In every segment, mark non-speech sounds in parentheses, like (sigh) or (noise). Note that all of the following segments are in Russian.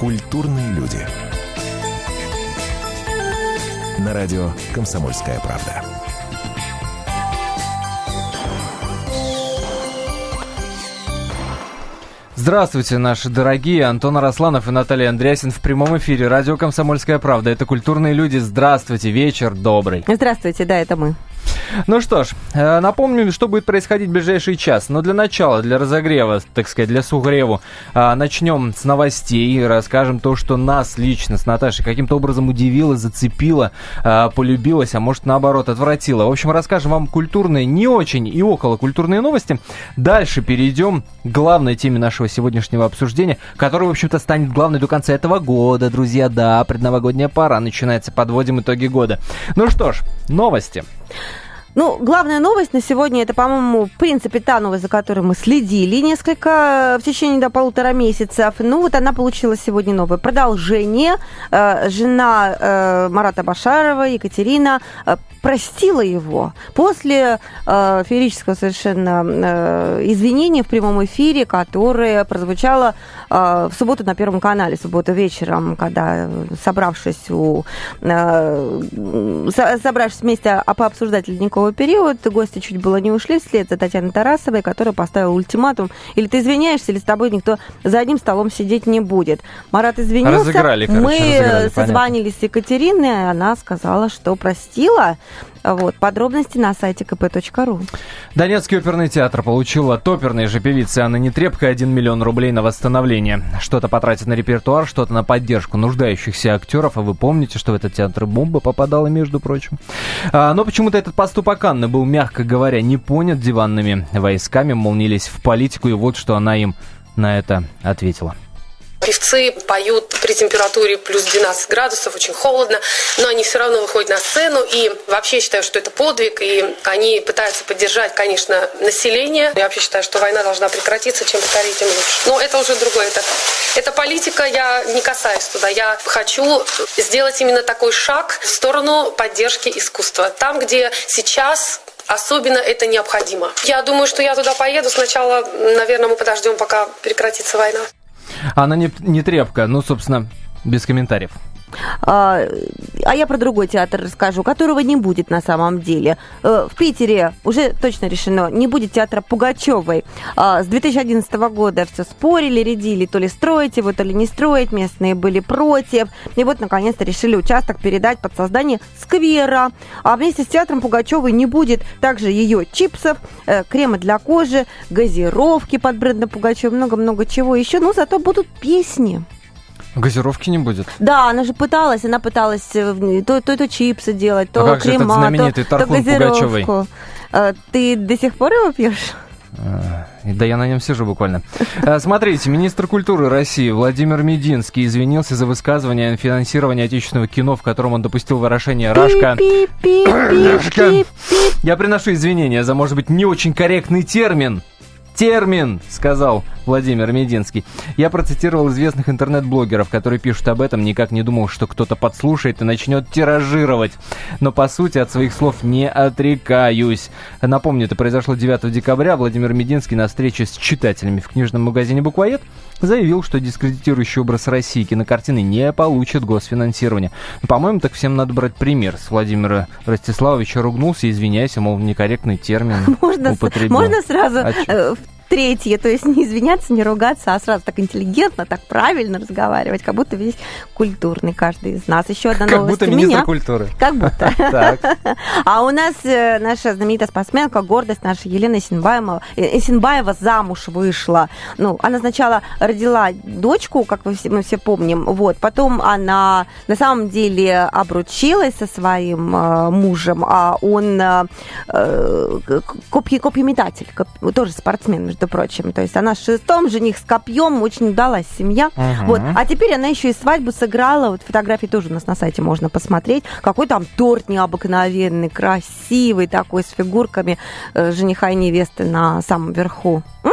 Культурные люди. На радио «Комсомольская правда». Здравствуйте, наши дорогие. Антон Арасланов и Наталья Андреасин в прямом эфире. Радио «Комсомольская правда». Это «Культурные люди». Здравствуйте, вечер добрый. Здравствуйте, да, это мы. Ну что ж, э, напомним, что будет происходить в ближайший час. Но для начала, для разогрева, так сказать, для сугреву, э, начнем с новостей расскажем то, что нас лично с Наташей каким-то образом удивило, зацепило, э, полюбилось, а может наоборот отвратило. В общем, расскажем вам культурные, не очень и около культурные новости. Дальше перейдем к главной теме нашего сегодняшнего обсуждения, которая, в общем-то, станет главной до конца этого года, друзья. Да, предновогодняя пора начинается, подводим итоги года. Ну что ж, новости. Ну, главная новость на сегодня, это, по-моему, в принципе, та новость, за которой мы следили несколько, в течение до полутора месяцев. Ну, вот она получила сегодня новое продолжение. Э, жена э, Марата Башарова, Екатерина, э, простила его после э, феерического совершенно э, извинения в прямом эфире, которое прозвучало э, в субботу на Первом канале, в субботу вечером, когда, собравшись у... Э, собравшись вместе пообсуждать ледниковый период, гости чуть было не ушли вслед за Татьяной Тарасовой, которая поставила ультиматум, или ты извиняешься, или с тобой никто за одним столом сидеть не будет. Марат извинился. Разыграли, короче, Мы разыграли, созвонились с Екатериной, она сказала, что простила, вот, подробности на сайте kp.ru. Донецкий оперный театр получил от оперной же певицы Анны Нетребко 1 миллион рублей на восстановление. Что-то потратит на репертуар, что-то на поддержку нуждающихся актеров, а вы помните, что в этот театр бомба попадала, между прочим. А, но почему-то этот поступок Анны был, мягко говоря, не понят диванными войсками, молнились в политику, и вот что она им на это ответила. Певцы поют при температуре плюс 12 градусов, очень холодно, но они все равно выходят на сцену. И вообще считаю, что это подвиг, и они пытаются поддержать, конечно, население. Я вообще считаю, что война должна прекратиться, чем скорее, тем лучше. Но это уже другое. Это, это политика, я не касаюсь туда. Я хочу сделать именно такой шаг в сторону поддержки искусства. Там, где сейчас Особенно это необходимо. Я думаю, что я туда поеду. Сначала, наверное, мы подождем, пока прекратится война. Она не, не трепка, ну, собственно, без комментариев. А, а я про другой театр расскажу, которого не будет на самом деле. Э, в Питере уже точно решено, не будет театра Пугачевой. А, с 2011 года все спорили, рядили, то ли строить его, то ли не строить. Местные были против. И вот, наконец-то, решили участок передать под создание сквера. А вместе с театром Пугачевой не будет также ее чипсов, э, крема для кожи, газировки под брендом Пугачева, много-много чего еще. Но зато будут песни. Газировки не будет? Да, она же пыталась, она пыталась э, то, то, то чипсы делать, то а как крема, же этот знаменитый то, то Пугачевой? А, ты до сих пор его пьешь? А, да я на нем сижу буквально. А, смотрите, министр культуры России Владимир Мединский извинился за высказывание о финансировании отечественного кино, в котором он допустил выражение. Рашка. Я приношу извинения за, может быть, не очень корректный термин, термин, сказал Владимир Мединский. Я процитировал известных интернет-блогеров, которые пишут об этом, никак не думал, что кто-то подслушает и начнет тиражировать. Но по сути от своих слов не отрекаюсь. Напомню, это произошло 9 декабря. Владимир Мединский на встрече с читателями в книжном магазине «Буквоед» заявил, что дискредитирующий образ России кинокартины не получит госфинансирования. Но, по-моему, так всем надо брать пример. С Владимира Ростиславовича ругнулся, извиняясь, мол, некорректный термин (laughs) можно, употребил. Можно сразу А третье, то есть не извиняться, не ругаться, а сразу так интеллигентно, так правильно разговаривать, как будто весь культурный каждый из нас. Еще одна Как новость будто у министр меня. культуры. Как будто. (laughs) А у нас э, наша знаменитая спортсменка, гордость наша Елена Исенбаева, э, Исенбаева замуж вышла. Ну, она сначала родила дочку, как все, мы все помним, вот, потом она на самом деле обручилась со своим э, мужем, а он э, копье, копьеметатель, коп- тоже спортсмен, между прочим. То есть она с шестом, жених с копьем, очень удалась семья. Мгм. Вот. А теперь она еще и свадьбу сыграла. Вот фотографии тоже у нас на сайте можно посмотреть. Какой там торт необыкновенный, красивый такой, с фигурками э, жениха и невесты на самом верху. М,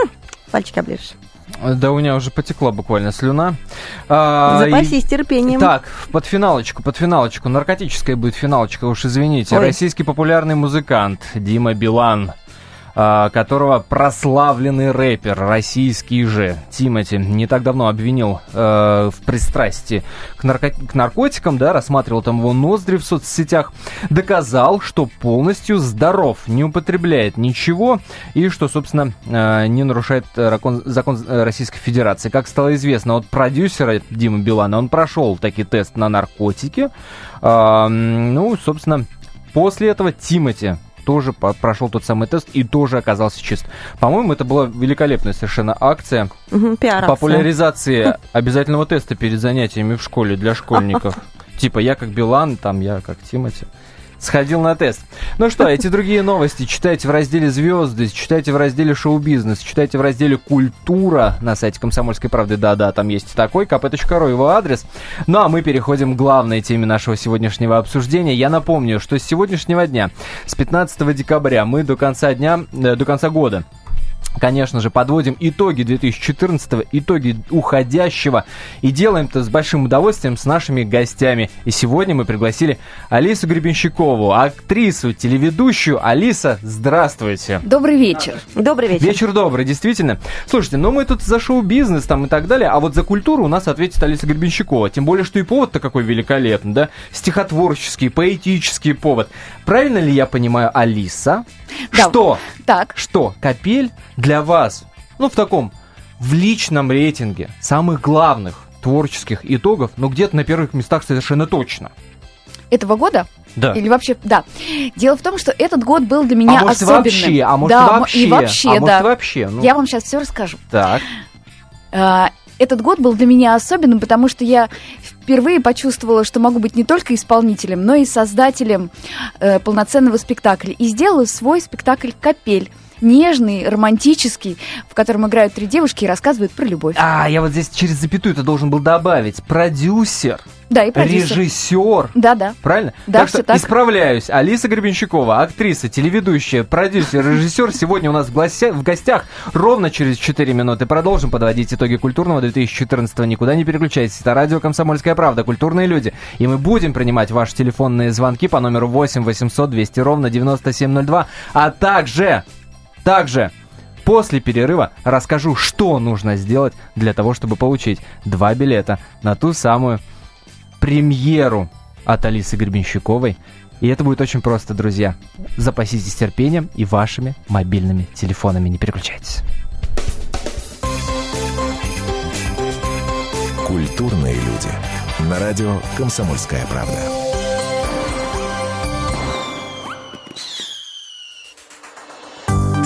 пальчики оближешь. Да у меня уже потекла буквально слюна. А, и- Запасись терпением. Так, под финалочку, под финалочку. Наркотическая будет финалочка, уж извините. Ой. Российский популярный музыкант Дима Билан которого прославленный рэпер российский же Тимати не так давно обвинил э, в пристрастии к, нарко- к наркотикам, да, рассматривал там его ноздри в соцсетях, доказал, что полностью здоров, не употребляет ничего и что, собственно, э, не нарушает закон, закон Российской Федерации. Как стало известно от продюсера Димы Билана, он прошел таки тест на наркотики. Э, ну, собственно, после этого Тимати тоже прошел тот самый тест и тоже оказался чист. По-моему, это была великолепная совершенно акция угу, популяризации (laughs) обязательного теста перед занятиями в школе для школьников. (laughs) Типа я как Билан, там я как Тимати сходил на тест. Ну что, эти другие новости читайте в разделе «Звезды», читайте в разделе «Шоу-бизнес», читайте в разделе «Культура» на сайте «Комсомольской правды». Да-да, там есть такой, kp.ru его адрес. Ну а мы переходим к главной теме нашего сегодняшнего обсуждения. Я напомню, что с сегодняшнего дня, с 15 декабря, мы до конца дня, э, до конца года конечно же, подводим итоги 2014, итоги уходящего. И делаем это с большим удовольствием с нашими гостями. И сегодня мы пригласили Алису Гребенщикову, актрису, телеведущую. Алиса, здравствуйте. Добрый вечер. Добрый вечер. Вечер добрый, действительно. Слушайте, ну мы тут за шоу-бизнес там и так далее, а вот за культуру у нас ответит Алиса Гребенщикова. Тем более, что и повод-то какой великолепный, да? Стихотворческий, поэтический повод. Правильно ли я понимаю, Алиса? Да. Что? Так. Что? Капель для вас, ну, в таком, в личном рейтинге самых главных творческих итогов, ну, где-то на первых местах совершенно точно. Этого года? Да. Или вообще, да. Дело в том, что этот год был для меня а может, особенным. Вообще, а может да, вообще, и вообще, а да. может вообще. Ну... Я вам сейчас все расскажу. Так. А, этот год был для меня особенным, потому что я впервые почувствовала, что могу быть не только исполнителем, но и создателем э, полноценного спектакля. И сделала свой спектакль «Капель» нежный, романтический, в котором играют три девушки и рассказывают про любовь. А, я вот здесь через запятую это должен был добавить. Продюсер. Да, и продюсер. Режиссер. Да, да. Правильно? Да, так что так. исправляюсь. Алиса Гребенщикова, актриса, телеведущая, продюсер, режиссер. Сегодня у нас в, в гостях ровно через 4 минуты. Продолжим подводить итоги культурного 2014 Никуда не переключайтесь. Это радио «Комсомольская правда». Культурные люди. И мы будем принимать ваши телефонные звонки по номеру 8 800 200 ровно 9702. А также также после перерыва расскажу, что нужно сделать для того, чтобы получить два билета на ту самую премьеру от Алисы Гребенщиковой. И это будет очень просто, друзья. Запаситесь терпением и вашими мобильными телефонами. Не переключайтесь. Культурные люди. На радио «Комсомольская правда».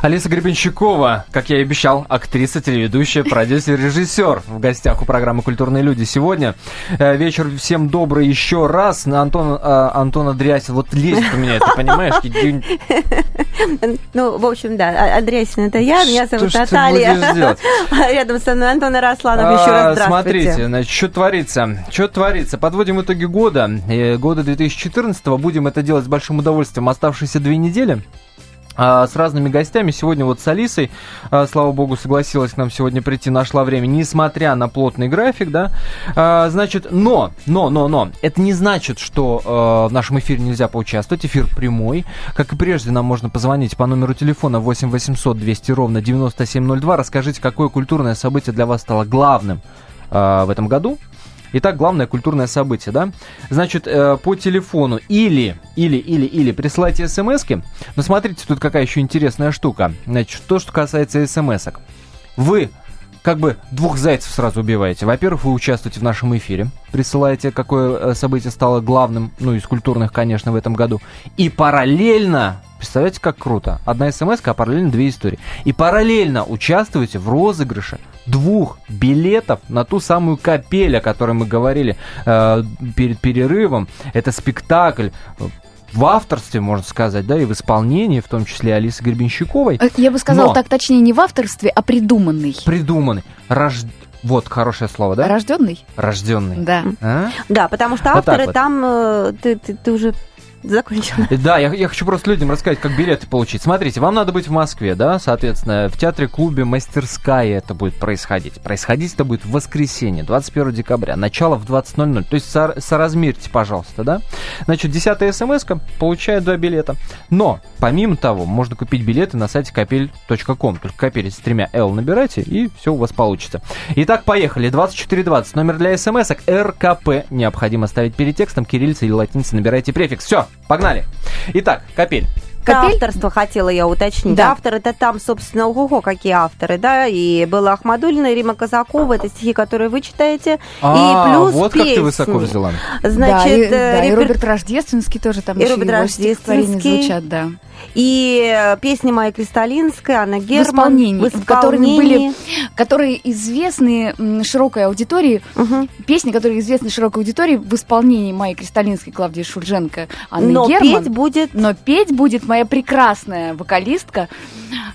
Алиса Гребенщикова, как я и обещал, актриса, телеведущая, продюсер, режиссер в гостях у программы «Культурные люди» сегодня. Э, вечер всем добрый еще раз. Антон, э, Антон Андреасин, вот лезет у меня, ты понимаешь? Ну, в общем, да, а, Андреасин это я, меня зовут Наталья. (laughs) Рядом со мной Антон Росланов, еще раз здравствуйте. Смотрите, значит, что творится? Что творится? Подводим итоги года, э, года 2014 Будем это делать с большим удовольствием оставшиеся две недели. А, с разными гостями. Сегодня вот с Алисой, а, слава богу, согласилась к нам сегодня прийти, нашла время, несмотря на плотный график, да. А, значит, но, но, но, но, это не значит, что в нашем эфире нельзя поучаствовать. Эфир прямой. Как и прежде, нам можно позвонить по номеру телефона 8 800 200 ровно 9702. Расскажите, какое культурное событие для вас стало главным в этом году. Итак, главное культурное событие, да? Значит, э, по телефону или, или, или, или присылайте смс-ки. Но смотрите, тут какая еще интересная штука. Значит, то, что касается смс-ок. Вы как бы двух зайцев сразу убиваете. Во-первых, вы участвуете в нашем эфире, присылаете, какое э, событие стало главным, ну, из культурных, конечно, в этом году. И параллельно Представляете, как круто? Одна смс, а параллельно две истории. И параллельно участвуйте в розыгрыше двух билетов на ту самую капель, о которой мы говорили э, перед перерывом. Это спектакль э, в авторстве, можно сказать, да, и в исполнении, в том числе Алисы Гребенщиковой. Э, Я бы сказала Но- так точнее, не в авторстве, а придуманный. Придуманный. Рож... Вот хорошее слово, да? Рожденный? Рожденный. Да. А? Да, потому что Вот авторы вот. там... э, Ты, ты, ты уже закончила. Да, я, я хочу просто людям рассказать, как билеты получить. Смотрите, вам надо быть в Москве, да, соответственно, в театре-клубе «Мастерская» это будет происходить. Происходить это будет в воскресенье, 21 декабря, начало в 20.00. То есть сор- соразмерьте, пожалуйста, да. Значит, 10 смс получает два билета. Но, помимо того, можно купить билеты на сайте капель.ком. Только капель с тремя L набирайте, и все у вас получится. Итак, поехали. 2420. Номер для смс РКП. Необходимо ставить перед текстом кириллица или латиница. Набирайте префикс. Все, погнали. Итак, капель. Капель? Авторство хотела я уточнить. Да. Автор это там, собственно, ого, какие авторы, да, и была Ахмадулина, и Рима Казакова, это стихи, которые вы читаете, А, и плюс вот как ты песни. высоко взяла. Значит, да, и, э, да, и репер- Роберт Рождественский тоже там И еще Роберт его Рождественский. звучат, да. И э, песни Майи Кристалинской, Анна Герман. исполнении, в которых были- исполнении. Которые известны широкой аудитории, Мгм. песни, которые известны широкой аудитории в исполнении Майи Кристалинской, Клавдии Шульженко, Анны Но Герман. петь будет... Но петь будет моя прекрасная вокалистка,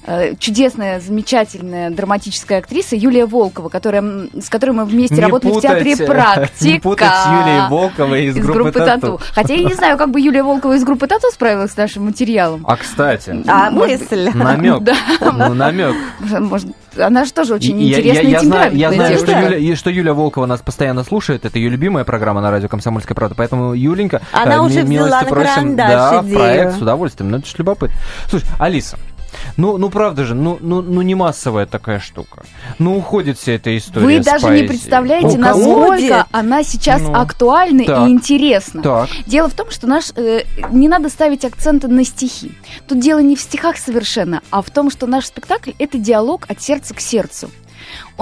э, чудесная, замечательная драматическая актриса Юлия Волкова, которая, с которой мы вместе Не работали в театре (laughs) путать, «Практика». Не путать с Юлией Волковой из, из группы, «Тату». Хотя я не знаю, как бы Юлия Волкова из группы «Тату» справилась с нашим материалом. А, кстати, А мысль. намек. Да. Ну, намек. Может, она же тоже очень я- интересная я, я знаю, я знаю что. Юля, что Юля Волкова нас постоянно слушает. Это ее любимая программа на радио «Комсомольская правда». Поэтому, Юленька, Она э, уже взяла милости на просим, карандаш да, идею. проект с удовольствием. Ну, это ж любопытно. Слушай, Алиса, ну, ну правда же, ну, ну, ну не массовая такая штука. Ну уходит вся эта история Вы с даже не поэзией. представляете, У кого? насколько она сейчас Ну, актуальна так. и интересна. Так, Дело в том, что наш э, не надо ставить акценты на стихи. Тут дело не в стихах совершенно, а в том, что наш спектакль это диалог от сердца к сердцу.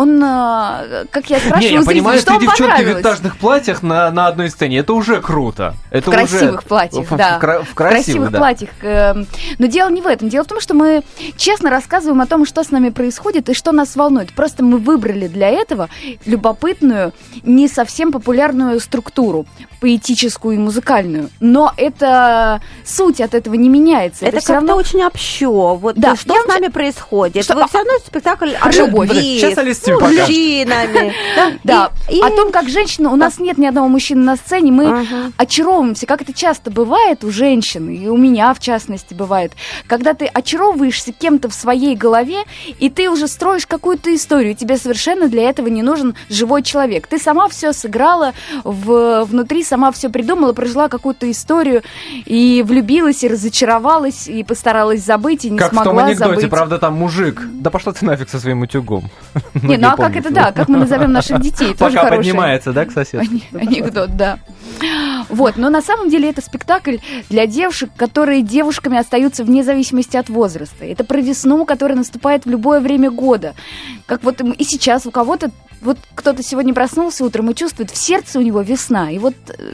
Он, э, как я спрашиваю, не, я понимаю, что что вам девчонки в винтажных платьях на, на одной сцене. Это уже круто. Это в уже- красивых платьях, в- в да. кра- в в красивых, красивых да. платьях. эм, Но дело не в этом. Дело в том, что мы честно рассказываем о том, что с нами происходит и что нас волнует. Просто мы выбрали для этого любопытную, не совсем популярную структуру, поэтическую и музыкальную. Но это суть от этого не меняется. Это, всё как-то равно очень общо. Вот Да, что я с нами происходит? Что- Вы все равно спектакль о любви, сейчас тебе покажет. мужчинами. (laughs) Да, И- и- о том, как женщина, у нас нет ни одного мужчины на сцене, мы Ага. очаровываемся, как это часто бывает у женщин, и у меня в частности бывает, когда ты очаровываешься кем-то в своей голове, и ты уже строишь какую-то историю, тебе совершенно для этого не нужен живой человек. Ты сама все сыграла в, внутри, сама все придумала, прожила какую-то историю, и влюбилась, и разочаровалась, и постаралась забыть, и не Как в смогла том анекдоте, забыть. правда, там мужик. Да пошла ты нафиг со своим утюгом. (laughs) Не, ну а как это, да, как мы назовем наших детей, (laughs) тоже Пока хорошее. поднимается, да, к соседу? Анекдот, да. Вот, но на самом деле это спектакль для девушек, которые девушками остаются вне зависимости от возраста. Это про весну, которая наступает в любое время года. Как вот и сейчас у кого-то, вот кто-то сегодня проснулся утром и чувствует, в сердце у него весна. И вот э,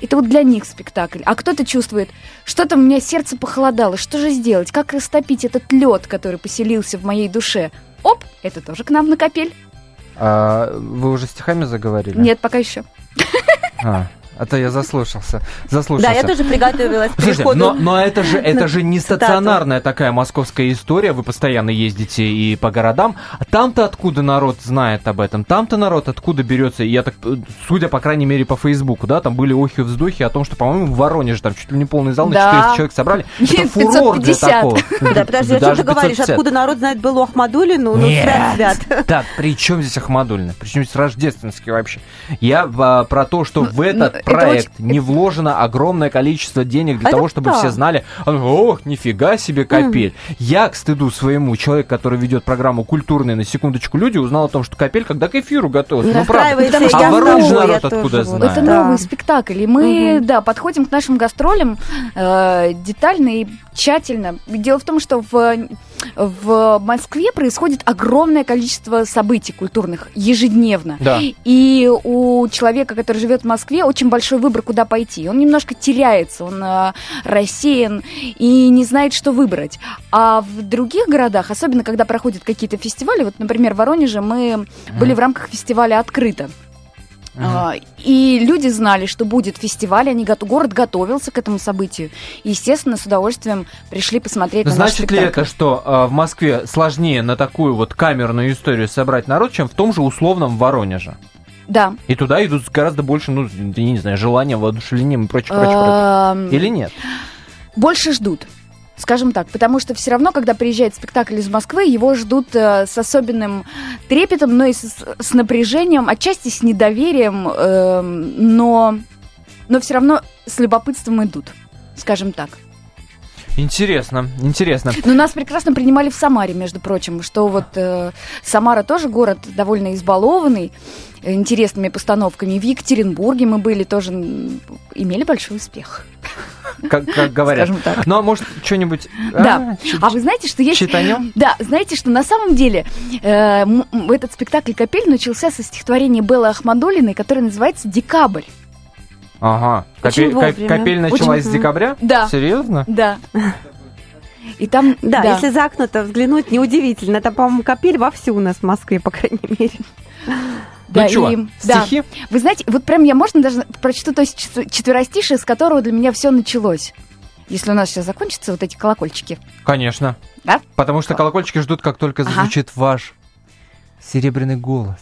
это вот для них спектакль. А кто-то чувствует, что-то у меня сердце похолодало, что же сделать, как растопить этот лед, который поселился в моей душе. Оп, это тоже к нам на капель. А, вы уже стихами заговорили? Нет, пока еще. А, а то я заслушался. Заслушался. Да, я тоже приготовилась к Слушайте, но, но это же это же не стационарная такая московская история. Вы постоянно ездите и по городам. А там-то откуда народ знает об этом? Там-то народ откуда берется? Я так, э, судя по крайней мере по Фейсбуку, да, там были охи вздохи о том, что, по-моему, в Воронеже там чуть ли не полный зал на Да. 400 человек собрали. (laughs) Это фурор для 550. такого. (laughs) Да, подожди, о чем ты говоришь? 550. Откуда народ знает Беллу Ахмадулину? Ну, свят. (laughs) Так, при чем здесь Ахмадульна? При чем здесь Рождественский вообще? Я а, про то, что в ну, этот это проект очень- не вложено огромное количество денег для Это того, чтобы да. все знали, ох, нифига себе капель. Я, к стыду своему, человек, который ведет программу «Культурные», на секундочку, люди, узнал о том, что капель, когда к эфиру готовился. Ну, правда. А я в Воронеже знаю, народ откуда знает? Это Да. новый спектакль, и мы, да, подходим к нашим гастролям э, детально и тщательно. Дело в том, что в, в Москве происходит огромное количество событий культурных ежедневно. Да. И у человека, который живет в Москве, очень большой выбор, куда пойти. Он немножко теряется, он э, рассеян и не знает, что выбрать. А в других городах, особенно когда проходят какие-то фестивали, вот, например, в Воронеже мы были в рамках фестиваля «Открыто». А, И люди знали, что будет фестиваль, они гот- город готовился к этому событию. И, естественно, с удовольствием пришли посмотреть на наш Значит ли спектакль. это, что э, в Москве сложнее на такую вот камерную историю собрать народ, чем в том же условном Воронеже? Да. И туда идут гораздо больше, ну, я не знаю, желания, воодушевлением и прочее, прочее. Эм, Или нет? Больше ждут. Скажем так, потому что все равно, когда приезжает спектакль из Москвы, его ждут э, с особенным трепетом, но и с, с напряжением, отчасти с недоверием, эм, но, но все равно с любопытством идут, скажем так. Интересно, интересно. Но нас прекрасно принимали в Самаре, между прочим, что вот э, Самара тоже город довольно избалованный э, интересными постановками. В Екатеринбурге мы были тоже, имели большой успех, Как, как говорят. скажем так. Ну, а может, что-нибудь... Да. а, чуть- А вы знаете, что есть... Читанем? Да, знаете, что на самом деле э, этот спектакль «Капель» начался со стихотворения Беллы Ахмадулиной, которое называется «Декабрь». Ага. Кап- вовремя. капель началась Очень- с декабря? Да. Серьезно? Да. И там... Да, если за окно-то взглянуть, неудивительно. Там, по-моему, капель вовсю у нас в Москве, по крайней мере. Да, ну и- да. стихи? Вы знаете, вот прям я, можно даже прочту то есть чет- четверостишее, с которого для меня все началось. Если у нас сейчас закончатся вот эти колокольчики. Конечно. Да? Потому что колокольчики ждут, как только Ага. зазвучит ваш серебряный голос.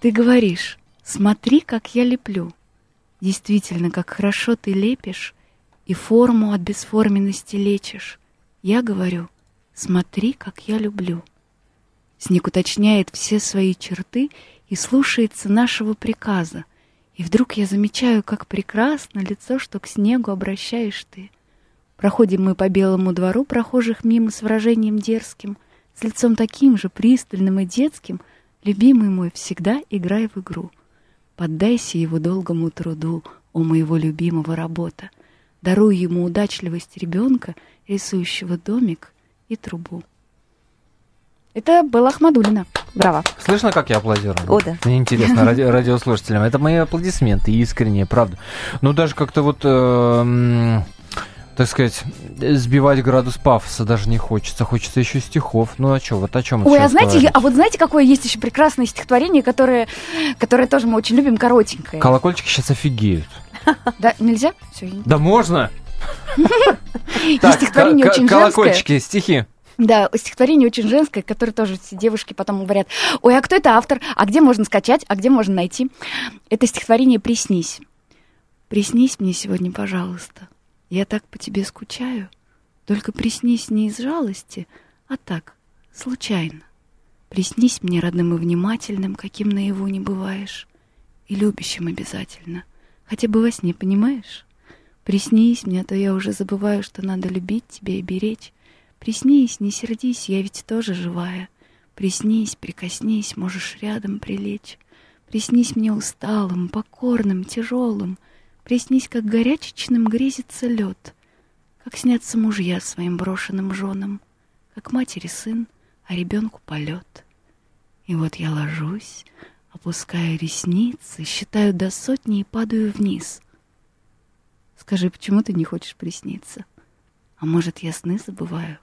Ты говоришь, смотри, как я леплю. Действительно, как хорошо ты лепишь и форму от бесформенности лечишь. Я говорю, смотри, как я люблю. Снег уточняет все свои черты и слушается нашего приказа. И вдруг я замечаю, как прекрасно лицо, что к снегу обращаешь ты. Проходим мы по белому двору, прохожих мимо с выражением дерзким, с лицом таким же пристальным и детским, любимый мой, всегда играй в игру. Поддайся его долгому труду, о моего любимого работа. Даруй ему удачливость ребенка, рисующего домик и трубу. Это была Ахмадулина. Браво. Слышно, как я аплодирую? О, да. Мне интересно, ради- (laughs) радиослушателям. Это мои аплодисменты, искренние, правда. Ну, даже как-то вот, э, так сказать, сбивать градус пафоса даже не хочется. Хочется еще стихов. Ну, а что, вот о чем Ой, а знаете, а вот знаете, какое есть еще прекрасное стихотворение, которое, которое тоже мы очень любим, коротенькое. Колокольчики сейчас офигеют. (laughs) Да, нельзя? Да можно! (laughs) Есть стихотворение очень колокольчики, стихи. Да, стихотворение очень женское, которое тоже все девушки потом говорят, ой, а кто это автор? А где можно скачать? А где можно найти? Это стихотворение «Приснись». Приснись мне сегодня, пожалуйста. Я так по тебе скучаю. Только приснись не из жалости, а так, случайно. Приснись мне родным и внимательным, каким наяву не бываешь. И любящим обязательно. Хотя бы во сне, понимаешь? Приснись мне, а то я уже забываю, что надо любить тебя и беречь. Приснись, не сердись, я ведь тоже живая. Приснись, прикоснись, можешь рядом прилечь. Приснись мне усталым, покорным, тяжелым. Приснись, как горячечным грезится лед, Как снятся мужья своим брошенным женам, Как матери сын, а ребенку полет. И вот я ложусь, опускаю ресницы, Считаю до сотни и падаю вниз. Скажи, почему ты не хочешь присниться? А может, я сны забываю?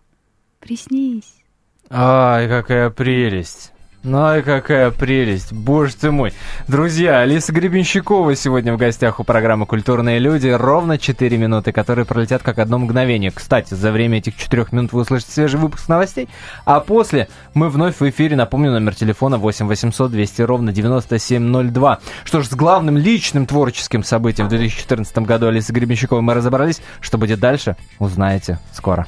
Приснись. Ай, какая прелесть. Ну, ай, какая прелесть. Боже ты мой. Друзья, Алиса Гребенщикова сегодня в гостях у программы «Культурные люди». Ровно 4 минуты, которые пролетят как одно мгновение. Кстати, за время этих 4 минут вы услышите свежий выпуск новостей. А после мы вновь в эфире. Напомню, номер телефона 8 800 200 ровно 9702. Что ж, с главным личным творческим событием в 2014 году Алисы Гребенщиковой мы разобрались. Что будет дальше, узнаете скоро.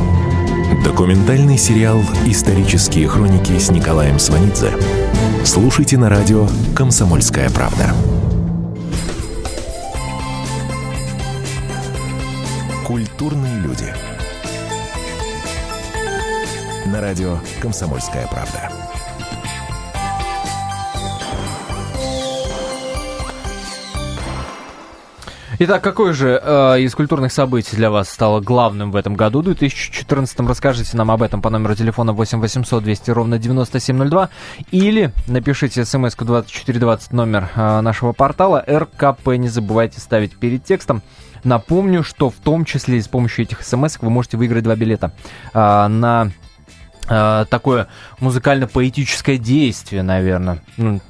Документальный сериал «Исторические хроники» с Николаем Сванидзе. Слушайте на радио «Комсомольская правда». Культурные люди. На радио «Комсомольская правда». Итак, какое же э, из культурных событий для вас стало главным в этом году, 2014? Расскажите нам об этом по номеру телефона 8 800 200 ровно 9702 или напишите смс-ку 2420 номер э, нашего портала РКП. Не забывайте ставить перед текстом. Напомню, что в том числе и с помощью этих смс вы можете выиграть два билета э, на э, такое музыкально-поэтическое действие, наверное. Ну,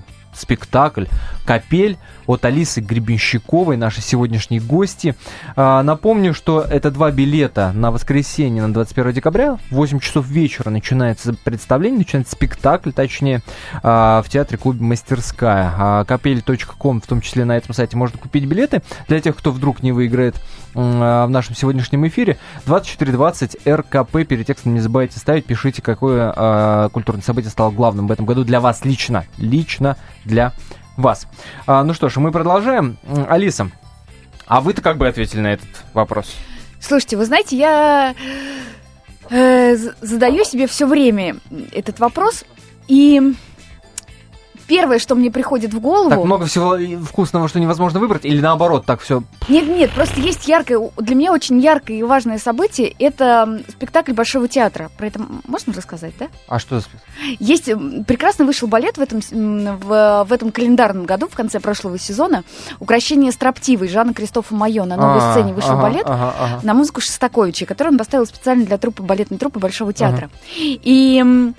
спектакль «Капель» от Алисы Гребенщиковой, нашей сегодняшней гости. А, напомню, что это два билета на воскресенье, на 21 декабря. В 8 часов вечера начинается представление, начинается спектакль, точнее, а, в театре клубе «Мастерская». А, капель.ком, в том числе на этом сайте, можно купить билеты. Для тех, кто вдруг не выиграет в нашем сегодняшнем эфире, 2420 РКП. Перед текстом не забывайте ставить, пишите, какое а, культурное событие стало главным в этом году для вас лично. Лично для вас. А, ну что ж, мы продолжаем. Алиса, а вы-то как бы ответили на этот вопрос? Слушайте, вы знаете, я э, задаю себе все время этот вопрос, и первое, что мне приходит в голову... Так много всего вкусного, что невозможно выбрать, или наоборот, так все... Нет, нет, просто есть яркое, для меня очень яркое и важное событие, это спектакль Большого театра. Про это можно рассказать, да? А что за спектакль? Есть, прекрасно вышел балет в этом, в, в этом календарном году, в конце прошлого сезона, «Укращение строптивой» Жанна Кристофа Майо. На новой а, сцене вышел ага, балет ага, ага. на музыку Шостаковича, который он поставил специально для труппы, балетной труппы Большого театра. Ага. И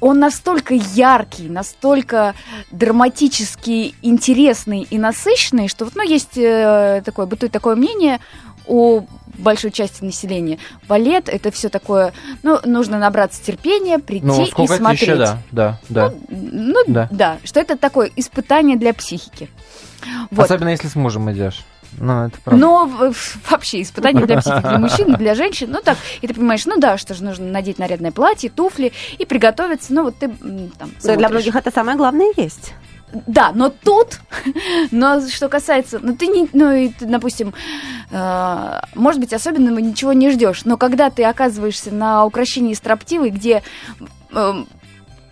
он настолько яркий, настолько драматически интересный и насыщенный, что вот, ну, есть э, такое, бытует такое мнение у большой части населения. Балет это все такое, ну, нужно набраться терпения, прийти ну, и смотреть. Еще, да, да, да. Ну, ну да. да, что это такое испытание для психики. Вот. Особенно если с мужем идешь. Ну, это правда. Но вообще испытание для (laughs) психики, для мужчин, для женщин. Ну так, и ты понимаешь, ну да, что же нужно надеть нарядное платье, туфли и приготовиться. Ну вот ты там смотришь. Для многих это самое главное есть. Да, но тут, (laughs) но что касается, ну ты не, ну и ты, допустим, э, может быть, особенного ничего не ждешь, но когда ты оказываешься на украшении строптивой, где э,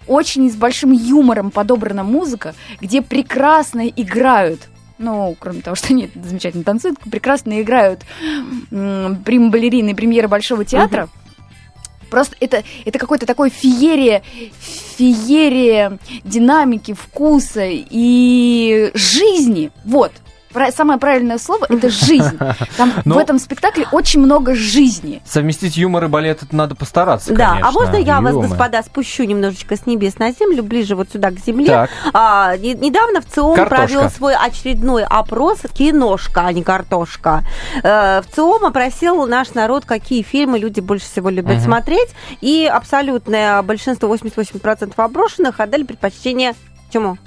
очень с большим юмором подобрана музыка, где прекрасно играют ну, кроме того, что они замечательно танцуют, прекрасно играют прим-балерины премьеры Большого театра. Просто это, это какой-то такой феерия, феерия динамики, вкуса и жизни. Вот, самое правильное слово это жизнь. (laughs) Там Но... в этом спектакле очень много жизни. Совместить юмор и балет это надо постараться. Да, конечно. а можно я Юмор. вас, господа, спущу немножечко с небес на землю, ближе вот сюда к земле. А, не, недавно в ЦИОМ Картошка. провел свой очередной опрос киношка, а не картошка. Э, в ЦИОМ опросил наш народ, какие фильмы люди больше всего любят угу. смотреть, и абсолютное большинство, 88% опрошенных отдали предпочтение чему?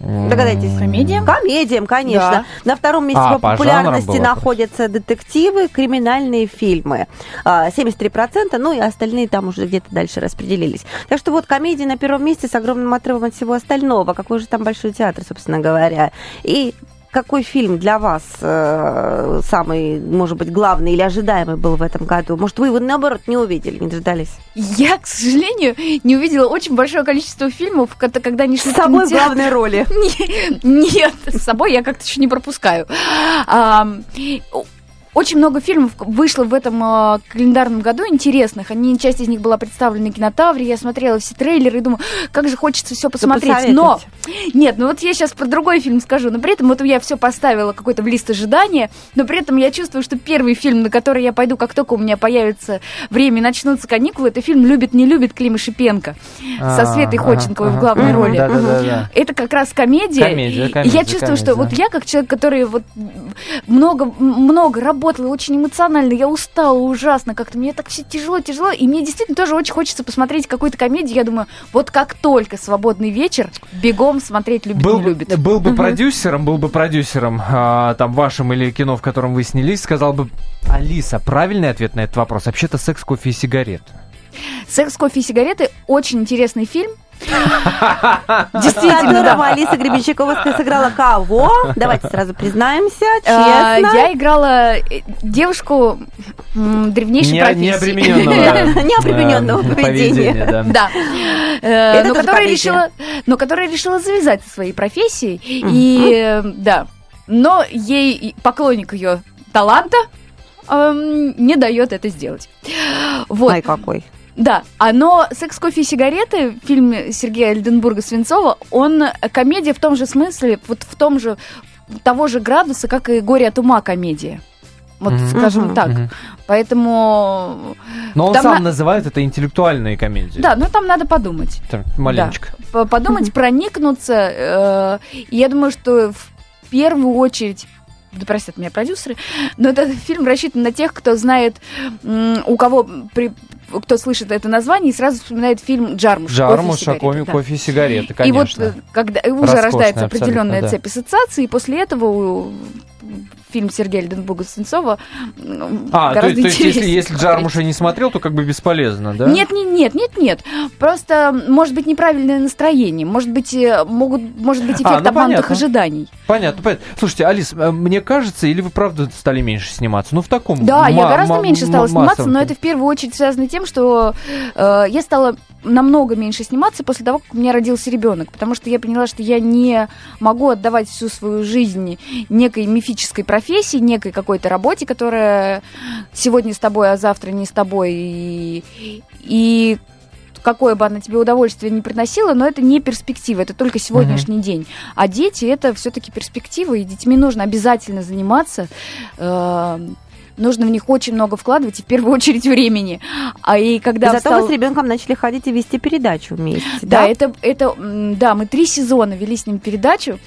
Догадайтесь. Комедиям? Комедиям, конечно. Да. На втором месте а, по популярности по находятся детективы, криминальные фильмы. 73%, а, ну и остальные там уже где-то дальше распределились. Так что вот комедии на первом месте с огромным отрывом от всего остального. Какой же там большой театр, собственно говоря. И какой фильм для вас э, самый, может быть, главный или ожидаемый был в этом году? Может, вы его, наоборот, не увидели, не дождались? Я, к сожалению, не увидела очень большое количество фильмов, когда они шли С собой в главной роли? (laughs) Нет, с собой я как-то еще не пропускаю. Очень много фильмов вышло в этом э, календарном году интересных. Они, часть из них была представлена на кинотавре. Я смотрела все трейлеры и думаю, как же хочется все посмотреть. Но нет, ну вот я сейчас про другой фильм скажу. Но при этом вот я все поставила какой-то в лист ожидания. Но при этом я чувствую, что первый фильм, на который я пойду, как только у меня появится время и начнутся каникулы, это фильм «Любит, не любит» Клима Шипенко со Светой Ходченковой в главной роли. Это как раз комедия. Комедия, комедия. Я чувствую, что вот я как человек, который вот много много работает работала очень эмоционально, я устала ужасно, как-то мне так все тяжело, тяжело, и мне действительно тоже очень хочется посмотреть какую-то комедию. Я думаю, вот как только свободный вечер, бегом смотреть любит, Был, не любит. был бы продюсером, был бы продюсером а, там вашим или кино, в котором вы снялись, сказал бы, Алиса, правильный ответ на этот вопрос. Вообще-то секс, кофе и сигарет. Секс, кофе и сигареты очень интересный фильм. (laughs) Действительно, котором да. Алиса Гребенщикова сыграла кого? Давайте сразу признаемся, А, честно. Я играла э, девушку древнейшей Не- профессии. необремененного, (laughs) (laughs) поведения. да. Э, но, которая решила, но которая решила завязать со своей профессией. И э, да. Но ей поклонник ее таланта эм, не дает это сделать. Вот. Ай, какой. Да, оно «Секс, кофе и сигареты», фильм Сергея Эльденбурга-Свинцова, он комедия в том же смысле, вот в том же, того же градуса, как и «Горе от ума» комедия. Вот, Мгм. скажем так. Мгм. Поэтому, Но он Там сам на- называет это интеллектуальные комедии. да, ну там надо подумать. Там маленечко. П- Подумать, проникнуться. э, и я думаю, что в первую очередь да простят меня продюсеры, но этот фильм рассчитан на тех, кто знает, у кого при, кто слышит это название и сразу вспоминает фильм Джармуш. Жармуш, «Кофе и кофе, сигареты», да. кофе и сигареты, И вот конечно. э, когда уже Роскошная рождается определенная да. цепь ассоциаций, и после этого фильм Сергея Льденбурга Сенцова А, то, гораздо то есть, если, интереснее если. Джармуша не смотрел, то как бы бесполезно, да? Нет, нет, нет, нет, нет. Просто может быть неправильное настроение, может быть э, могут, может быть эффект А, ну, обманутых понятно. ожиданий. Понятно, понятно. Слушайте, Алис, э, мне кажется, или вы правда стали меньше сниматься? Ну, в таком Да, я гораздо меньше стала сниматься, но это в первую очередь связано с тем, что э, я стала намного меньше сниматься после того, как у меня родился ребенок, потому что я поняла, что я не могу отдавать всю свою жизнь некой мифической профессии, некой какой-то работе, которая сегодня с тобой, а завтра не с тобой, и, и какое бы она тебе удовольствие не приносила, но это не перспектива, это только сегодняшний день. А дети это все-таки перспектива, и детьми нужно обязательно заниматься. э, Нужно в них очень много вкладывать, и в первую очередь времени. А и когда Зато встал- вы с ребенком начали ходить и вести передачу вместе, да, да? это, это, да, мы три сезона вели с ним передачу.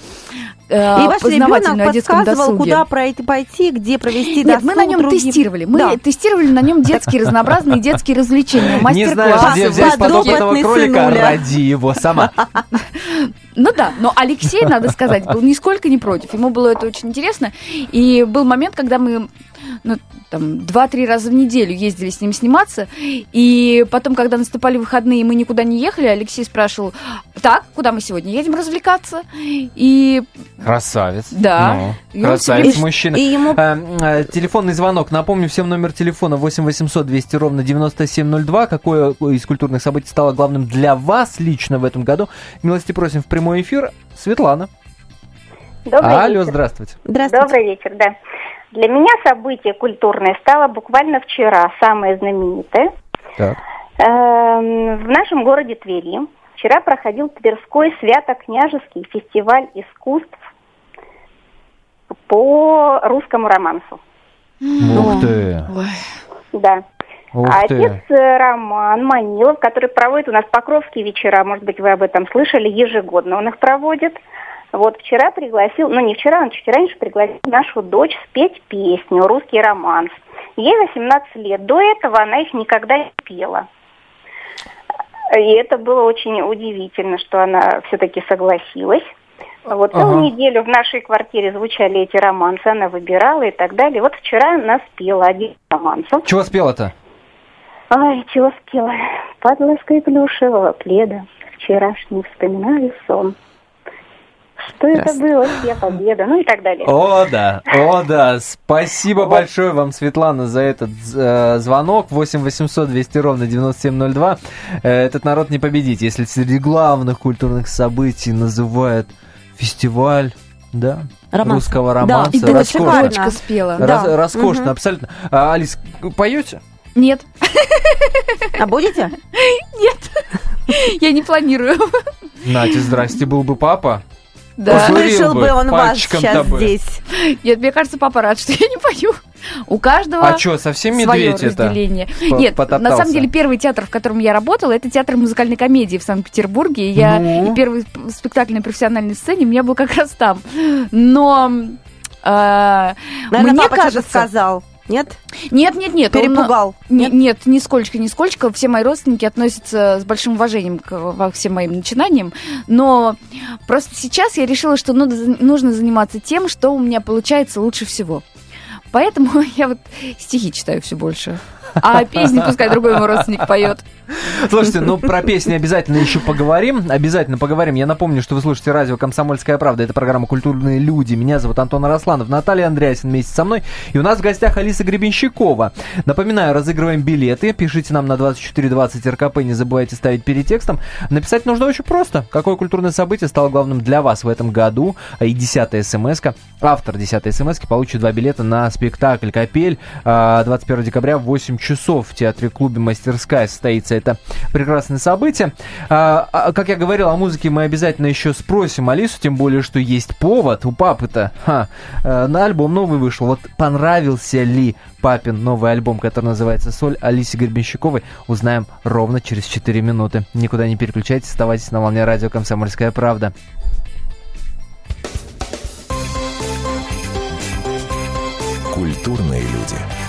э, И ваш ребенок подсказывал, досуге. куда пройти, пойти, где провести Нет, мы на нем другим. тестировали. Мы Да. тестировали на нем детские разнообразные детские развлечения, Не знаешь, мастер-классы. где взять подопытный подопытного кролика, ради его сама. (laughs) Ну да, но Алексей, надо сказать, был нисколько не против. Ему было это очень интересно. И был момент, когда мы ну, там, два-три раза в неделю ездили с ним сниматься. И потом, когда наступали выходные, и мы никуда не ехали, Алексей спрашивал, так, куда мы сегодня едем развлекаться? И Красавец. Да. Ну, И красавец всё мужчина. И ему Э, э, Телефонный звонок. Напомню всем номер телефона 8 800 200 ровно 9702. Какое из культурных событий стало главным для вас лично в этом году? Милости просим в прямой эфир. Светлана. Добрый Алло, вечер. здравствуйте. Здравствуйте. Добрый вечер, да. Для меня событие культурное стало буквально вчера, самое знаменитое. Так. Эм, В нашем городе Твери вчера проходил Тверской свято-княжеский фестиваль искусств по русскому романсу. Ух ты. Да. Ух А ты. отец э, Роман Манилов, который проводит у нас Покровские вечера, может быть, вы об этом слышали, ежегодно он их проводит. Вот вчера пригласил, ну не вчера, он чуть раньше пригласил нашу дочь спеть песню «Русский романс». Ей 18 лет. До этого она их никогда не пела. И это было очень удивительно, что она все-таки согласилась. Вот целую Ага. неделю в нашей квартире звучали эти романсы, она выбирала и так далее. Вот вчера она спела один романсов. Чего спела-то? Ай, чего спела? Под лаской плюшевого пледа вчерашний вспоминаю сон. Что это Прекрасно. было? Я победа, ну и так далее. О, да, о, да. Спасибо большое вам, Светлана, за этот э, звонок. 8 800 200 ровно 9702. Э, этот народ не победить, если среди главных культурных событий называют фестиваль, да, Романс. русского Да, романса. и ты роскошно. спела. Да. Раз- роскошно, Мгм. абсолютно. А, Алис, поете? Нет, А будете? (laughs) я не планирую. Нате, здрасте, был бы папа. Да. Услышал бы бы он вас сейчас табы. здесь. Нет, мне кажется, папа рад, что я не пою. У каждого А что, совсем свое медведь это? разделение. По- Нет, потоптался? на самом деле первый театр, в котором я работала, это театр музыкальной комедии в Санкт-Петербурге. Я Ну? и первый сп- спектакль на профессиональной сцене у меня был как раз там. Но э, Наверное, мне папа кажется, сказал. Нет? Нет, нет, нет. он- Перепугал? Не- Нет? нет, нисколько, нисколько. Все мои родственники относятся с большим уважением к во всем моим начинаниям. Но просто сейчас я решила, что нужно, нужно заниматься тем, что у меня получается лучше всего. Поэтому (laughs) я вот стихи читаю все больше. А песни пускай другой мой родственник поет. Слушайте, ну про песни обязательно еще поговорим. Обязательно поговорим. Я напомню, что вы слушаете радио «Комсомольская правда». Это программа «Культурные люди». Меня зовут Антон Арасланов, Наталья Андреасин вместе со мной. И у нас в гостях Алиса Гребенщикова. Напоминаю, разыгрываем билеты. Пишите нам на 2420 РКП. Не забывайте ставить перед текстом. Написать нужно очень просто. Какое культурное событие стало главным для вас в этом году? И десятая смс -ка. Автор десятой смс получит два билета на спектакль «Капель» а, 21 декабря в 8 часов в театре-клубе «Мастерская» состоится это прекрасное событие. А, а, как я говорил о музыке, мы обязательно еще спросим Алису, тем более, что есть повод. У папы-то э, на альбом новый вышел. Вот понравился ли папин новый альбом, который называется «Соль» Алисе Гребенщиковой, узнаем ровно через 4 минуты. Никуда не переключайтесь, оставайтесь на волне радио «Комсомольская правда». Культурные люди.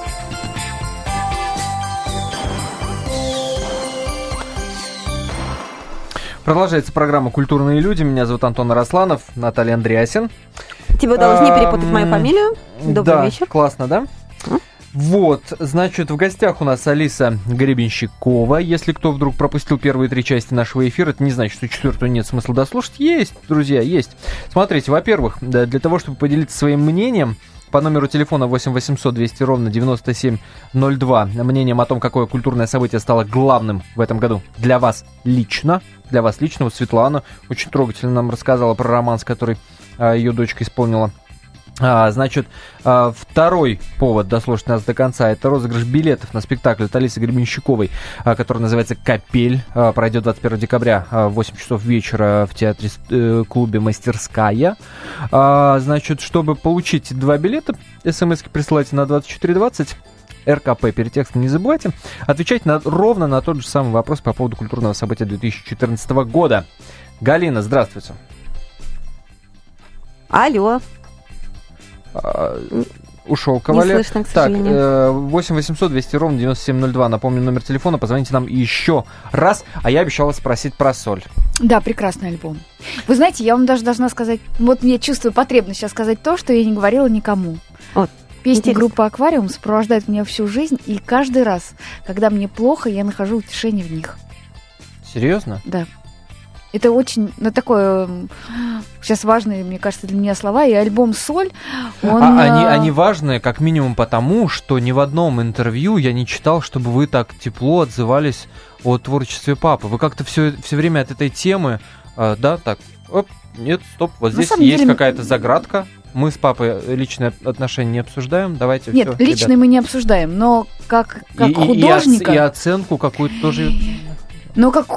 Продолжается программа «Культурные люди». Меня зовут Антон Арасланов, Наталья Андреасин. Тебе удалось не перепутать мою Эм, фамилию. Добрый да, вечер. классно, да? Вот, значит, в гостях у нас Алиса Гребенщикова. Если кто вдруг пропустил первые три части нашего эфира, это не значит, что четвертую нет смысла дослушать. Есть, друзья, есть. Смотрите, во-первых, для того, чтобы поделиться своим мнением, по номеру телефона 8 800 200 ровно 9702 мнением о том, какое культурное событие стало главным в этом году для вас лично. Для вас лично. Вот Светлана очень трогательно нам рассказала про романс, который а, ее дочка исполнила. А, значит, а, второй повод дослушать нас до конца это розыгрыш билетов на спектакль от Алисы Гребенщиковой, а, который называется «Капель». А, пройдет 21 декабря в 8 часов вечера в театре э, клубе «Мастерская». А, значит, чтобы получить два билета, смс присылайте на 2420. РКП перед текстом не забывайте. Отвечать на, ровно на тот же самый вопрос по поводу культурного события 2014 года. Галина, здравствуйте. Алло. А, ушел Не кавалер. слышно, к так, сожалению. э, 8 800 200 ровно 9702. Напомню номер телефона. Позвоните нам еще раз. А я обещала спросить про соль. Да, прекрасный альбом. Вы знаете, я вам даже должна сказать, вот я чувствую потребность сейчас сказать то, что я не говорила никому. Вот. Песни Интересно. группы «Аквариум» сопровождают меня всю жизнь, и каждый раз, когда мне плохо, я нахожу утешение в них. Серьезно? Да. Это очень, ну, такое, сейчас важные, мне кажется, для меня слова. И альбом «Соль», он... А, они, э, они важные, как минимум, потому, что ни в одном интервью я не читал, чтобы вы так тепло отзывались о творчестве папы. Вы как-то все, все время от этой темы, э, да, так, оп, нет, стоп, вот здесь есть деле, какая-то заградка. Мы с папой личные отношения не обсуждаем. Давайте Нет, всё, личные мы не обсуждаем, но как, как И- художника... и оценку какую-то тоже Ну, как,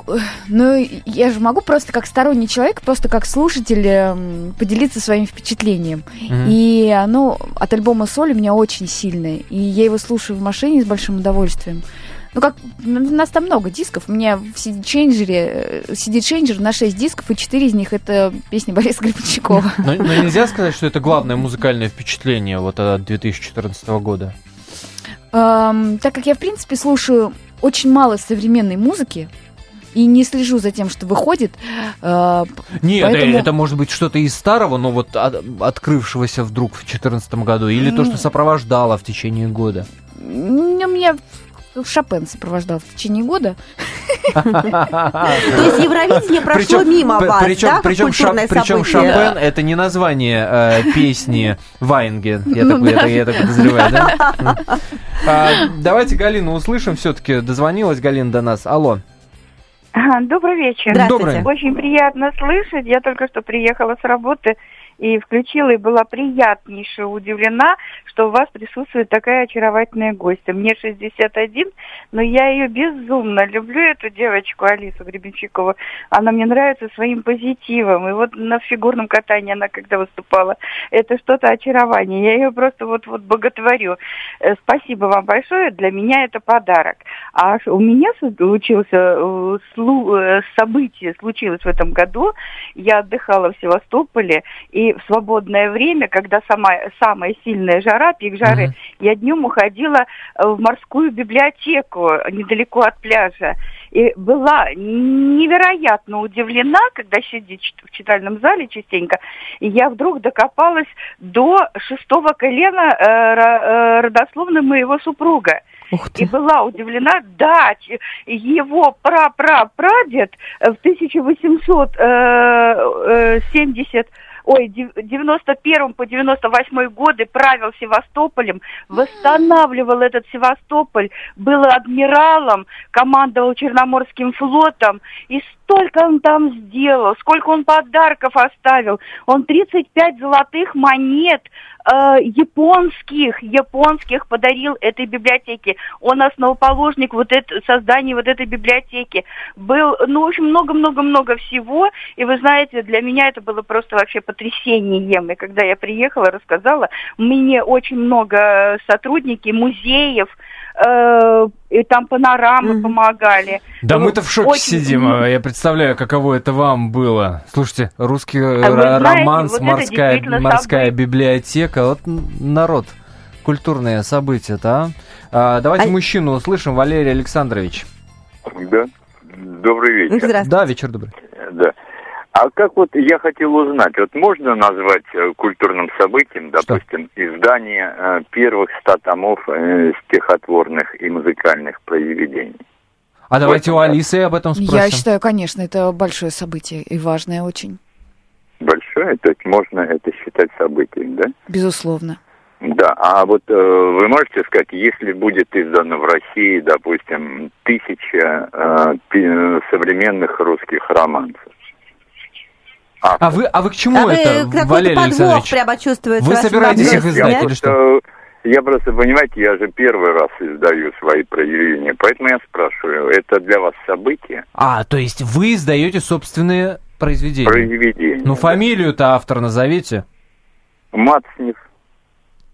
ну, я же могу просто как сторонний человек, просто как слушатель эм, поделиться своим впечатлением. Мгм. И оно от альбома «Соль» у меня очень сильное. И я его слушаю в машине с большим удовольствием. Ну, как, у нас там много дисков. У меня в CD-чейнджере, э, CD-чейнджер на 6 дисков, и 4 из них это песни Бориса Гребенщикова. Но, но (laughs) нельзя сказать, что это главное музыкальное впечатление вот от 2014 года. Эм, так как я, в принципе, слушаю очень мало современной музыки, и не слежу за тем, что выходит. э, Нет, Поэтому- это может быть что-то из старого, но вот от- открывшегося вдруг в 2014 году, или то, что сопровождало в течение года. м, у меня Шопен сопровождал в течение года. То есть Евровидение прошло мимо вас, да, причем? Шопен это не название э, песни Ваенге, я, Ну так, я так подозреваю, да? А, давайте Галину услышим все-таки. Дозвонилась Галина до нас. Алло. Добрый вечер. Здравствуйте. Доброе. Очень приятно слышать. Я только что приехала с работы и включила, и была приятнейше удивлена, что у вас присутствует такая очаровательная гостья. Мне 61, но я ее безумно люблю, эту девочку Алису Гребенщикову. Она мне нравится своим позитивом. И вот на фигурном катании она когда выступала, это что-то очарование. Я ее просто вот-вот боготворю. Э, Спасибо вам большое. Для меня это подарок. А у меня случился э, э, событие случилось в этом году. Я отдыхала в Севастополе, и в свободное время, когда сама, самая сильная жара, пик жары, Мгм. я днем уходила э, в морскую библиотеку недалеко от пляжа. И была невероятно удивлена, когда сидит в читальном зале частенько, и я вдруг докопалась до шестого колена э, э, родословной моего супруга. Ух И ты. была удивлена, да, его пра-пра-прадед в 1870 ой, дев- 91 по 98 годы правил Севастополем, восстанавливал этот Севастополь, был адмиралом, командовал Черноморским флотом, и столько он там сделал, сколько он подарков оставил. Он 35 золотых монет э, японских, японских подарил этой библиотеке. Он основоположник вот это, создания вот этой библиотеки. Был, ну, в общем, много-много-много всего. И вы знаете, для меня это было просто вообще потрясением. И когда я приехала, рассказала, мне очень много сотрудники музеев, э, и там панорамы Мгм. помогали. Да Ну, мы-то в шоке очень- сидим. а Я представляю, каково это вам было. Слушайте, русский э, А ро- знаете, романс, вот морская, морская событие. библиотека. Вот народ, культурное событие-то, а? А, Давайте А- мужчину услышим, Валерий Александрович. Да. Добрый вечер. Здравствуйте. Да, вечер добрый. Да. А как вот я хотел узнать, вот можно назвать э, культурным событием, допустим, издание э, первых ста томов э, стихотворных и музыкальных произведений? А давайте у этом, да. Алисы об этом спросим. Я считаю, конечно, это большое событие и важное очень, Большое, то есть можно это считать событием, да? безусловно. Да, а вот э, вы можете сказать, если будет издано в России, допустим, тысяча э, современных русских романсов? А вы, а вы к чему А вы это, какой-то Валерий подвох Александрович? прямо чувствуется. Вы собираетесь их издать да? или что? э, Я просто, понимаете, я же первый раз издаю свои произведения, поэтому я спрашиваю, это для вас событие, А, то есть вы издаете собственные произведения? произведение? Ну, фамилию-то автор назовите. Мацнев.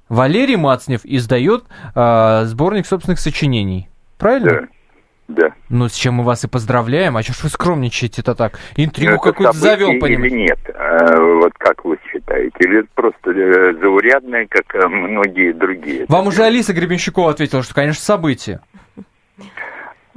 Валерий Мацнев издает э, сборник собственных сочинений. Правильно? Да. Да. Ну, с чем мы вас и поздравляем. А что ж вы скромничаете-то так? Интригу какую-то завел, или понимаете? нет? Э, вот как вы считаете? Или просто э, заурядное, как э, многие другие? Вам уже Алиса Гребенщикова ответила, что, конечно, событие.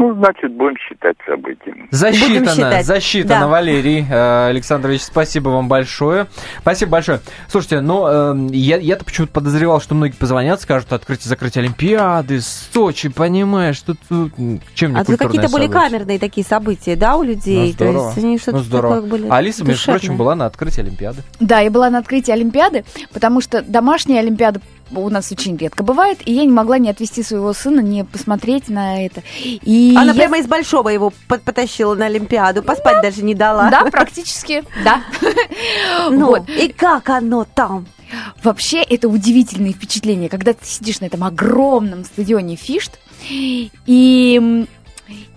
Ну, значит, будем считать событием. Засчитано, считать. засчитано, Да. Валерий э, Александрович, спасибо вам большое. Спасибо большое. Слушайте, ну, э, я, я-то почему-то подозревал, что многие позвонят, скажут открытие закрытие Олимпиады, Сочи, понимаешь, тут, тут чем не А тут какие-то событие? камерные такие события, да, у людей? Ну, здорово. То есть они что-то Ну, здорово. такое были Алиса, между прочим, была на открытии Олимпиады. Да, я была на открытии Олимпиады, потому что домашняя Олимпиада у нас очень редко бывает, и я не могла не отвести своего сына, не посмотреть на это. И Она я- прямо из Большого его потащила на Олимпиаду, поспать даже не дала. Да, (laughs) практически, да. (laughs) Ну, Вот. и как оно там? Вообще, это удивительные впечатления, когда ты сидишь на этом огромном стадионе Фишт, и,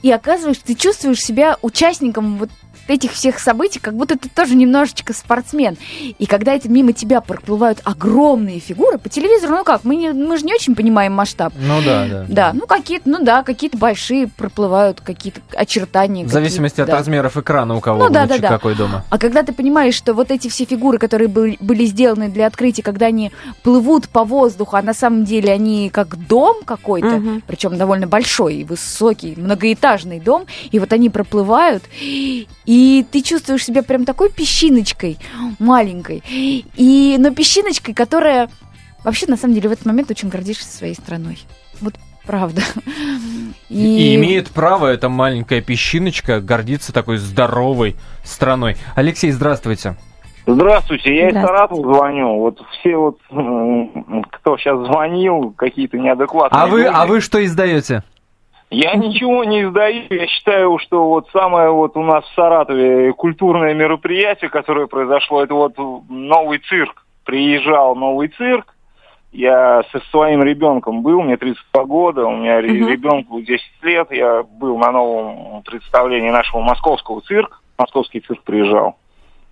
и оказываешь, ты чувствуешь себя участником вот этих всех событий, как будто ты тоже немножечко спортсмен. И когда это мимо тебя проплывают огромные фигуры, по телевизору, ну как, мы, не, мы же не очень понимаем масштаб. Ну да, да. Да, ну какие-то, ну да, какие-то большие проплывают какие-то очертания. В зависимости от да. размеров экрана у кого Ну да, да, да. какой дома. А когда ты понимаешь, что вот эти все фигуры, которые были, были сделаны для открытия, когда они плывут по воздуху, а на самом деле они как дом какой-то, Мгм. причем довольно большой и высокий, многоэтажный дом, и вот они проплывают, и ты чувствуешь себя прям такой песчиночкой маленькой, и, но песчиночкой, которая вообще на самом деле в этот момент очень гордишься своей страной. Вот правда. И... и имеет право эта маленькая песчиночка гордиться такой здоровой страной. Алексей, здравствуйте. Здравствуйте, я из Саратова звоню. Вот все вот, кто сейчас звонил, какие-то неадекватные. А вы, люди. а вы что издаете? Я (laughs) ничего не издаю. Я считаю, что вот самое вот у нас в Саратове культурное мероприятие, которое произошло, это вот новый цирк. Приезжал новый цирк. Я со своим ребенком был, мне 32 года, у меня uh-huh. ребенку 10 лет. Я был на новом представлении нашего московского цирка. Московский цирк приезжал.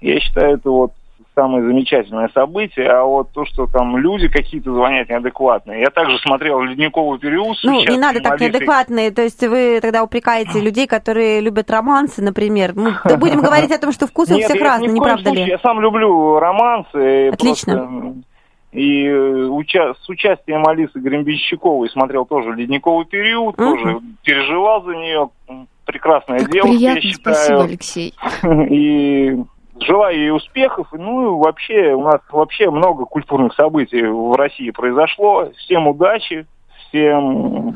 Я считаю, это вот самое замечательное событие, а вот то, что там люди какие-то звонят неадекватные. Я также смотрел «Ледниковый период». Ну, не надо так неадекватные, то есть вы тогда упрекаете людей, которые любят романсы, например. Ну, да будем (laughs) говорить о том, что вкусы у всех разные, не правда ли? Я сам люблю романсы. Отлично. И уча- с участием Алисы Грембищиковой смотрел тоже «Ледниковый период», угу. тоже переживал за нее. Прекрасная как девушка, приятно, я считаю. спасибо, Алексей. (laughs) И желаю ей успехов. Ну и вообще, у нас вообще много культурных событий в России произошло. Всем удачи, всем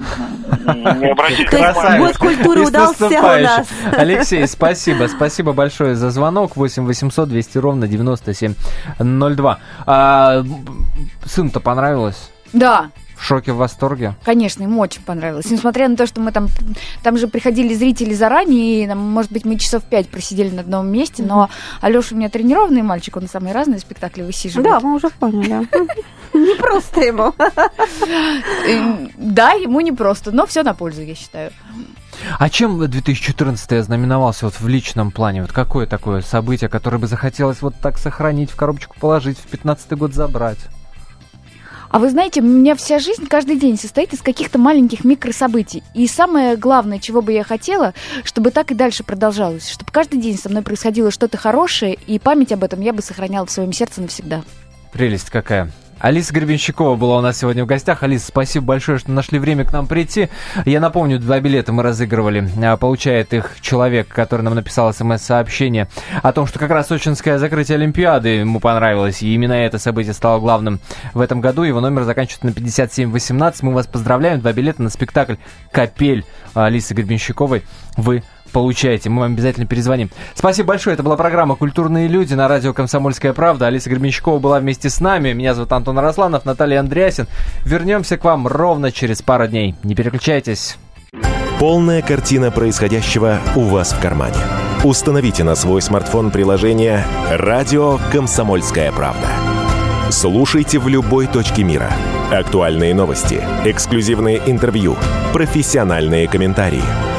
не (laughs) обращайте внимания. Год культуры удался у нас. (laughs) Алексей, спасибо. Спасибо большое за звонок. 8 800 200 ровно 9702. А, сын-то понравилось? Да, в шоке, в восторге? Конечно, ему очень понравилось. Несмотря на то, что мы там... Там же приходили зрители заранее, и, там, может быть, мы часов пять просидели на одном месте, но Алеша у меня тренированный мальчик, он самые разные спектакли высиживает. Да, мы уже поняли. (laughs) Не просто ему. Э, да, ему не просто, но все на пользу, я считаю. А чем 2014 ознаменовался вот в личном плане? Вот какое такое событие, которое бы захотелось вот так сохранить, в коробочку положить, в 15 год забрать? А вы знаете, у меня вся жизнь каждый день состоит из каких-то маленьких микрособытий. И самое главное, чего бы я хотела, чтобы так и дальше продолжалось. Чтобы каждый день со мной происходило что-то хорошее, и память об этом я бы сохраняла в своем сердце навсегда. Прелесть какая. Алиса Гребенщикова была у нас сегодня в гостях. Алиса, спасибо большое, что нашли время к нам прийти. Я напомню, два билета мы разыгрывали. А, получает их человек, который нам написал смс-сообщение о том, что как раз сочинское закрытие Олимпиады ему понравилось. И именно это событие стало главным в этом году. Его номер заканчивается на 5718. Мы вас поздравляем. Два билета на спектакль «Капель» Алисы Гребенщиковой. Вы получаете. Мы вам обязательно перезвоним. Спасибо большое. Это была программа «Культурные люди» на радио «Комсомольская правда». Алиса Гребенщикова была вместе с нами. Меня зовут Антон Росланов, Наталья Андреасин. Вернемся к вам ровно через пару дней. Не переключайтесь. Полная картина происходящего у вас в кармане. Установите на свой смартфон приложение «Радио Комсомольская правда». Слушайте в любой точке мира. Актуальные новости, эксклюзивные интервью, профессиональные комментарии –